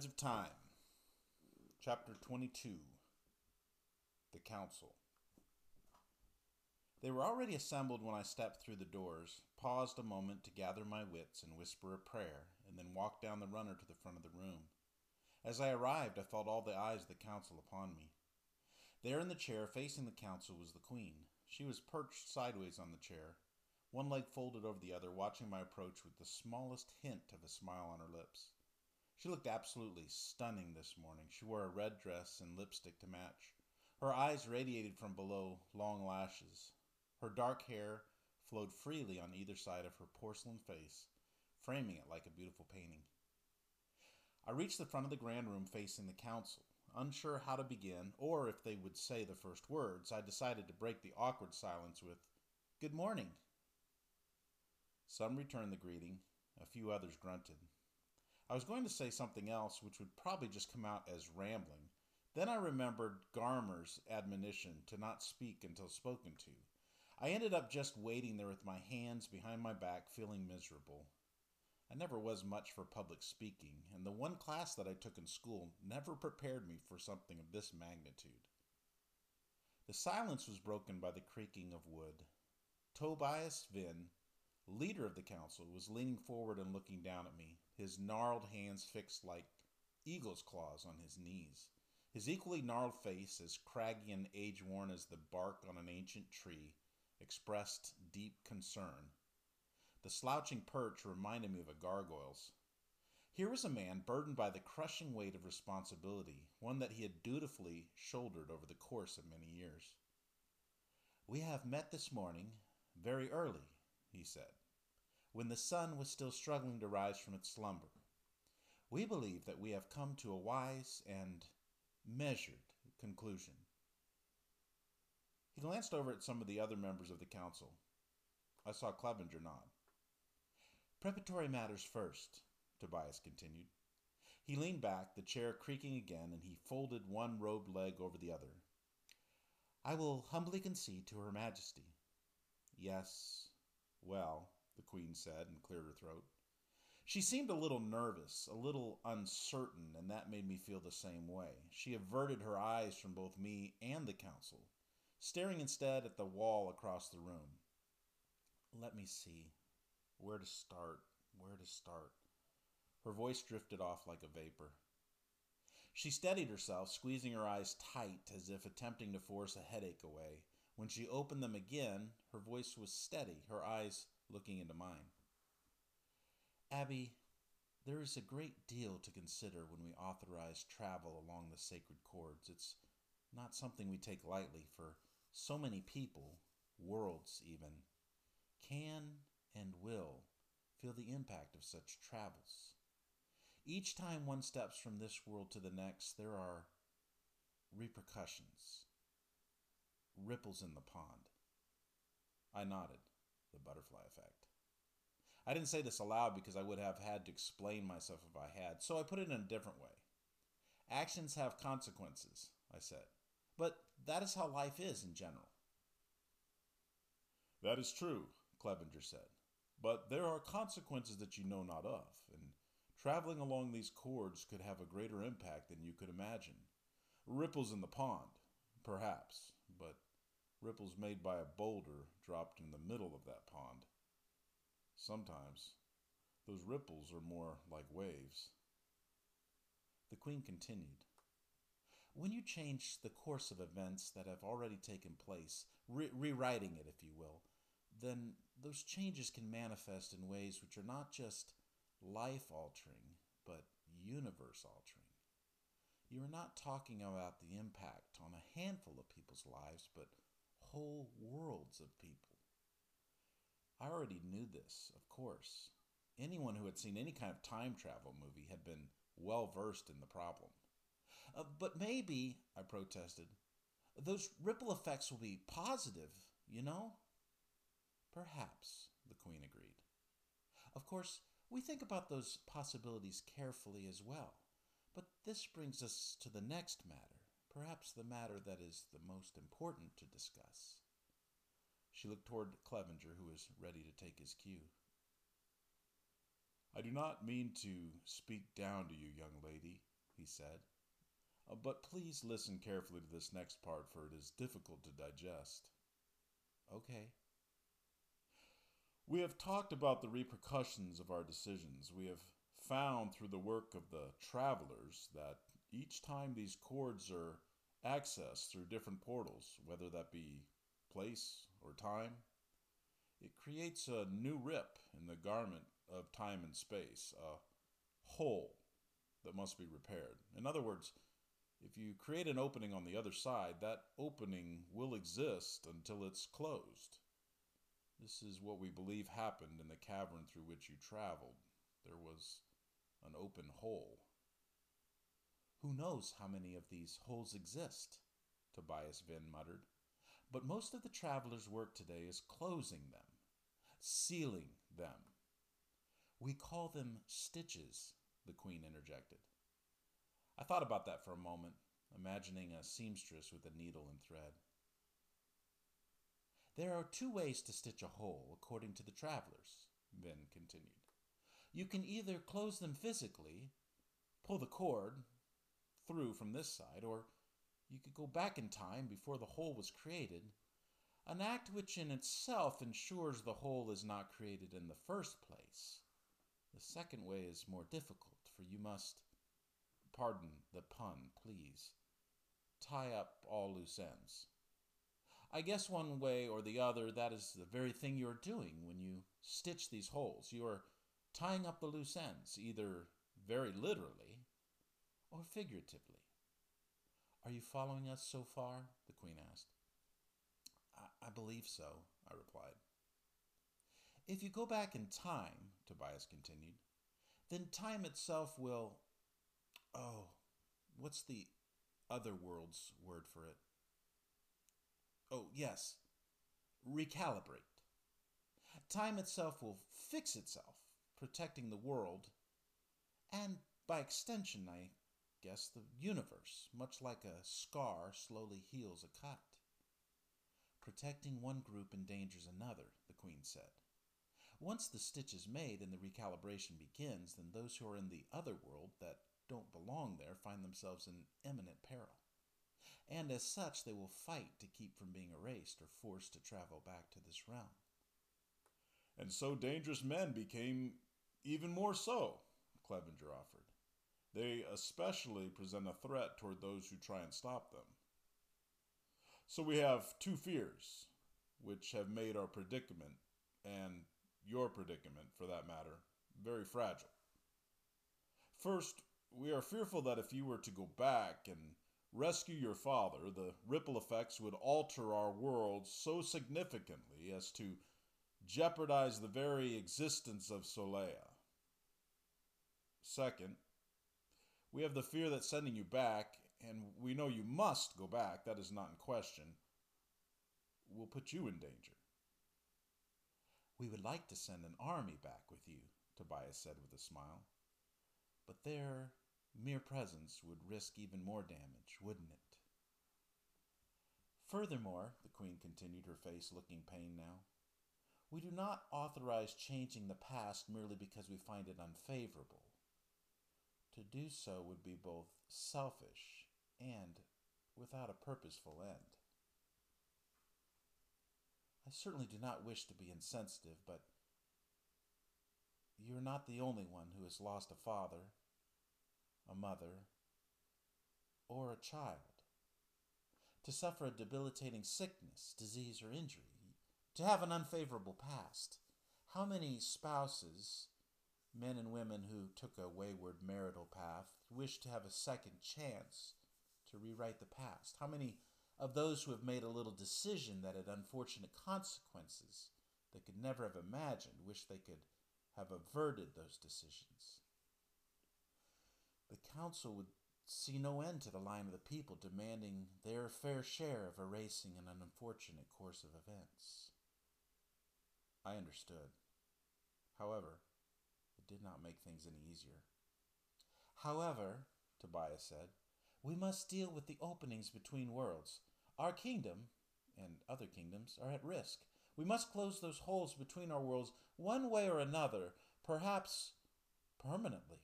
Threads of Time, Chapter 22 The Council. They were already assembled when I stepped through the doors, paused a moment to gather my wits and whisper a prayer, and then walked down the runner to the front of the room. As I arrived, I felt all the eyes of the council upon me. There in the chair facing the council was the queen. She was perched sideways on the chair, one leg folded over the other, watching my approach with the smallest hint of a smile on her lips. She looked absolutely stunning this morning. She wore a red dress and lipstick to match. Her eyes radiated from below long lashes. Her dark hair flowed freely on either side of her porcelain face, framing it like a beautiful painting. I reached the front of the grand room facing the council. Unsure how to begin, or if they would say the first words, I decided to break the awkward silence with, Good morning. Some returned the greeting, a few others grunted. I was going to say something else, which would probably just come out as rambling. Then I remembered Garmer's admonition to not speak until spoken to. I ended up just waiting there with my hands behind my back, feeling miserable. I never was much for public speaking, and the one class that I took in school never prepared me for something of this magnitude. The silence was broken by the creaking of wood. Tobias Vinn, leader of the council, was leaning forward and looking down at me, his gnarled hands fixed like eagle's claws on his knees. His equally gnarled face, as craggy and age worn as the bark on an ancient tree, expressed deep concern. The slouching perch reminded me of a gargoyle's. Here was a man burdened by the crushing weight of responsibility, one that he had dutifully shouldered over the course of many years. We have met this morning very early, he said when the sun was still struggling to rise from its slumber. We believe that we have come to a wise and measured conclusion. He glanced over at some of the other members of the council. I saw Clevenger nod. Preparatory matters first, Tobias continued. He leaned back, the chair creaking again, and he folded one robed leg over the other. I will humbly concede to Her Majesty. Yes, well, the Queen said and cleared her throat. She seemed a little nervous, a little uncertain, and that made me feel the same way. She averted her eyes from both me and the council, staring instead at the wall across the room. Let me see. Where to start? Where to start? Her voice drifted off like a vapor. She steadied herself, squeezing her eyes tight as if attempting to force a headache away. When she opened them again, her voice was steady, her eyes looking into mine. Abby, there is a great deal to consider when we authorize travel along the sacred cords. It's not something we take lightly, for so many people, worlds even, can and will feel the impact of such travels. Each time one steps from this world to the next, there are repercussions, ripples in the pond. I nodded the butterfly effect. I didn't say this aloud because I would have had to explain myself if I had, so I put it in a different way. Actions have consequences, I said, but that is how life is in general. That is true, Clevenger said, but there are consequences that you know not of, and traveling along these cords could have a greater impact than you could imagine. Ripples in the pond, perhaps, but ripples made by a boulder dropped in the middle of that pond. Sometimes those ripples are more like waves. The Queen continued. When you change the course of events that have already taken place, re- rewriting it, if you will, then those changes can manifest in ways which are not just life altering, but universe altering. You are not talking about the impact on a handful of people's lives, but whole worlds of people. I already knew this, of course. Anyone who had seen any kind of time travel movie had been well versed in the problem. Uh, but maybe, I protested, those ripple effects will be positive, you know? Perhaps, the Queen agreed. Of course, we think about those possibilities carefully as well. But this brings us to the next matter perhaps the matter that is the most important to discuss. She looked toward Clevenger, who was ready to take his cue. I do not mean to speak down to you, young lady, he said, uh, but please listen carefully to this next part, for it is difficult to digest. Okay. We have talked about the repercussions of our decisions. We have found through the work of the travelers that each time these cords are accessed through different portals, whether that be place or time, it creates a new rip in the garment of time and space, a hole that must be repaired. In other words, if you create an opening on the other side, that opening will exist until it's closed. This is what we believe happened in the cavern through which you traveled. There was an open hole. Who knows how many of these holes exist? Tobias Vin muttered. But most of the travelers' work today is closing them, sealing them. We call them stitches, the queen interjected. I thought about that for a moment, imagining a seamstress with a needle and thread. There are two ways to stitch a hole, according to the travelers, Vin continued. You can either close them physically, pull the cord through from this side, or you could go back in time before the hole was created, an act which in itself ensures the hole is not created in the first place. The second way is more difficult, for you must, pardon the pun, please, tie up all loose ends. I guess one way or the other, that is the very thing you're doing when you stitch these holes. You are tying up the loose ends, either very literally or figuratively. Are you following us so far? the queen asked. I, I believe so, I replied. If you go back in time, Tobias continued, then time itself will. Oh, what's the other world's word for it? Oh, yes, recalibrate. Time itself will fix itself, protecting the world, and by extension, I guess the universe, much like a scar slowly heals a cut. Protecting one group endangers another, the Queen said. Once the stitch is made and the recalibration begins, then those who are in the other world that don't belong there find themselves in imminent peril and as such they will fight to keep from being erased or forced to travel back to this realm. And so dangerous men became even more so, Clevenger offered. They especially present a threat toward those who try and stop them. So we have two fears, which have made our predicament, and your predicament for that matter, very fragile. First, we are fearful that if you were to go back and rescue your father, the ripple effects would alter our world so significantly as to jeopardize the very existence of Soleia. Second, we have the fear that sending you back, and we know you must go back, that is not in question, will put you in danger. We would like to send an army back with you, Tobias said with a smile. But their Mere presence would risk even more damage, wouldn't it? Furthermore, the Queen continued, her face looking pained now, we do not authorize changing the past merely because we find it unfavorable. To do so would be both selfish and without a purposeful end. I certainly do not wish to be insensitive, but you're not the only one who has lost a father a mother, or a child, to suffer a debilitating sickness, disease, or injury, to have an unfavorable past. How many spouses, men and women who took a wayward marital path, wish to have a second chance to rewrite the past? How many of those who have made a little decision that had unfortunate consequences they could never have imagined wish they could have averted those decisions? the council would see no end to the line of the people demanding their fair share of erasing an unfortunate course of events. I understood. However, did not make things any easier. However, Tobias said, we must deal with the openings between worlds. Our kingdom, and other kingdoms, are at risk. We must close those holes between our worlds one way or another, perhaps permanently.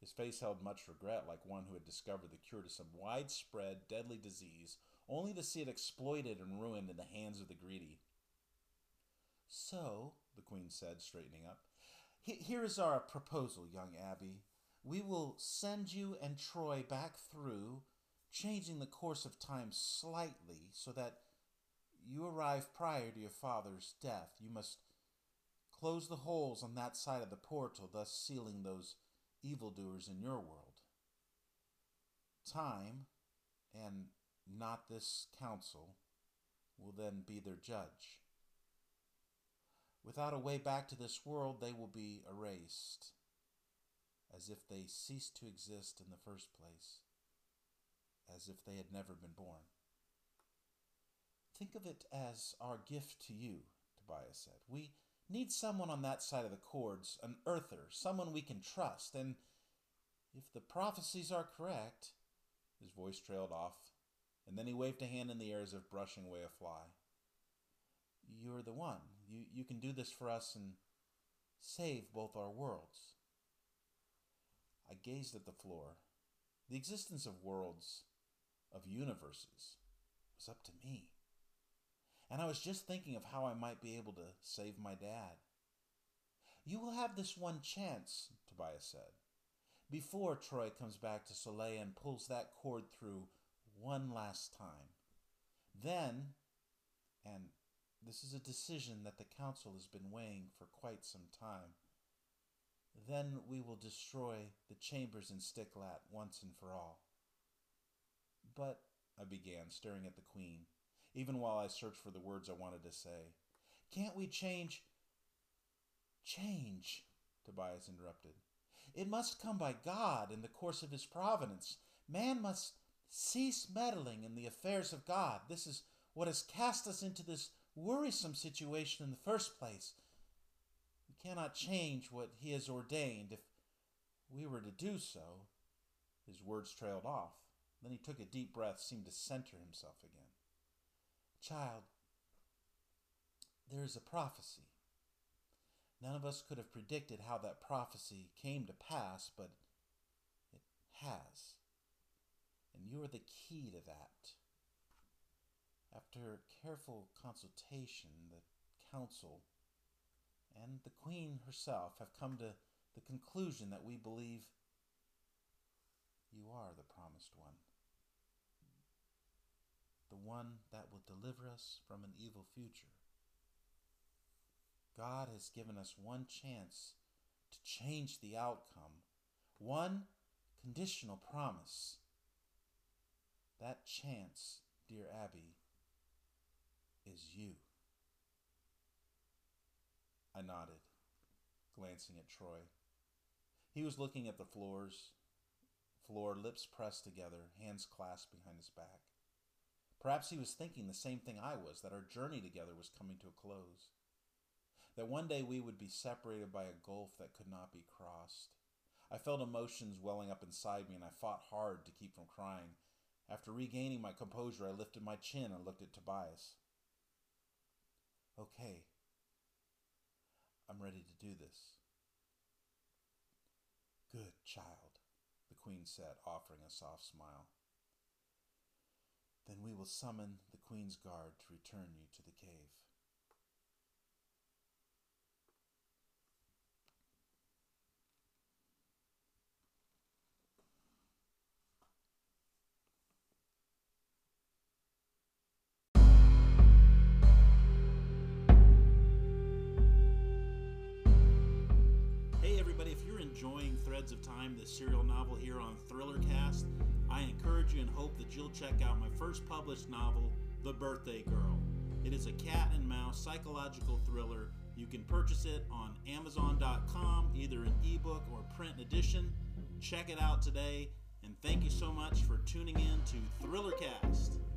His face held much regret, like one who had discovered the cure to some widespread, deadly disease, only to see it exploited and ruined in the hands of the greedy. So, the queen said, straightening up, here is our proposal, young Abby. We will send you and Troy back through, changing the course of time slightly so that you arrive prior to your father's death. You must close the holes on that side of the portal, thus sealing those evildoers in your world. Time, and not this council, will then be their judge. Without a way back to this world, they will be erased, as if they ceased to exist in the first place, as if they had never been born. Think of it as our gift to you, Tobias said. We need someone on that side of the cords, an earther, someone we can trust, and if the prophecies are correct, his voice trailed off, and then he waved a hand in the air as if brushing away a fly. You're the one. You, you can do this for us and save both our worlds. I gazed at the floor. The existence of worlds, of universes, was up to me. And I was just thinking of how I might be able to save my dad. You will have this one chance, Tobias said, before Troy comes back to Soleia and pulls that cord through one last time. Then, and this is a decision that the Council has been weighing for quite some time. Then we will destroy the chambers in Stiklat once and for all. But, I began, staring at the Queen, even while I searched for the words I wanted to say. Can't we change? Change, Tobias interrupted. It must come by God in the course of his providence. Man must cease meddling in the affairs of God. This is what has cast us into this worrisome situation in the first place. We cannot change what He has ordained. If we were to do so, his words trailed off. Then he took a deep breath, seemed to center himself again. Child, there is a prophecy. None of us could have predicted how that prophecy came to pass, but it has. And you are the key to that. After careful consultation, the council and the queen herself have come to the conclusion that we believe you are the promised one. The one that will deliver us from an evil future. God has given us one chance to change the outcome, one conditional promise. That chance, dear Abby, is you. I nodded, glancing at Troy. He was looking at the floors, floor, lips pressed together, hands clasped behind his back. Perhaps he was thinking the same thing I was that our journey together was coming to a close. That one day we would be separated by a gulf that could not be crossed. I felt emotions welling up inside me and I fought hard to keep from crying. After regaining my composure, I lifted my chin and looked at Tobias. Okay, I'm ready to do this. Good child, the queen said, offering a soft smile. Then we will summon the queen's guard to return you to the cave. Threads of Time, the serial novel here on Thrillercast, I encourage you and hope that you'll check out my first published novel, The Birthday Girl. It is a cat and mouse psychological thriller. You can purchase it on Amazon.com, either an ebook or print edition. Check it out today, and thank you so much for tuning in to Thrillercast.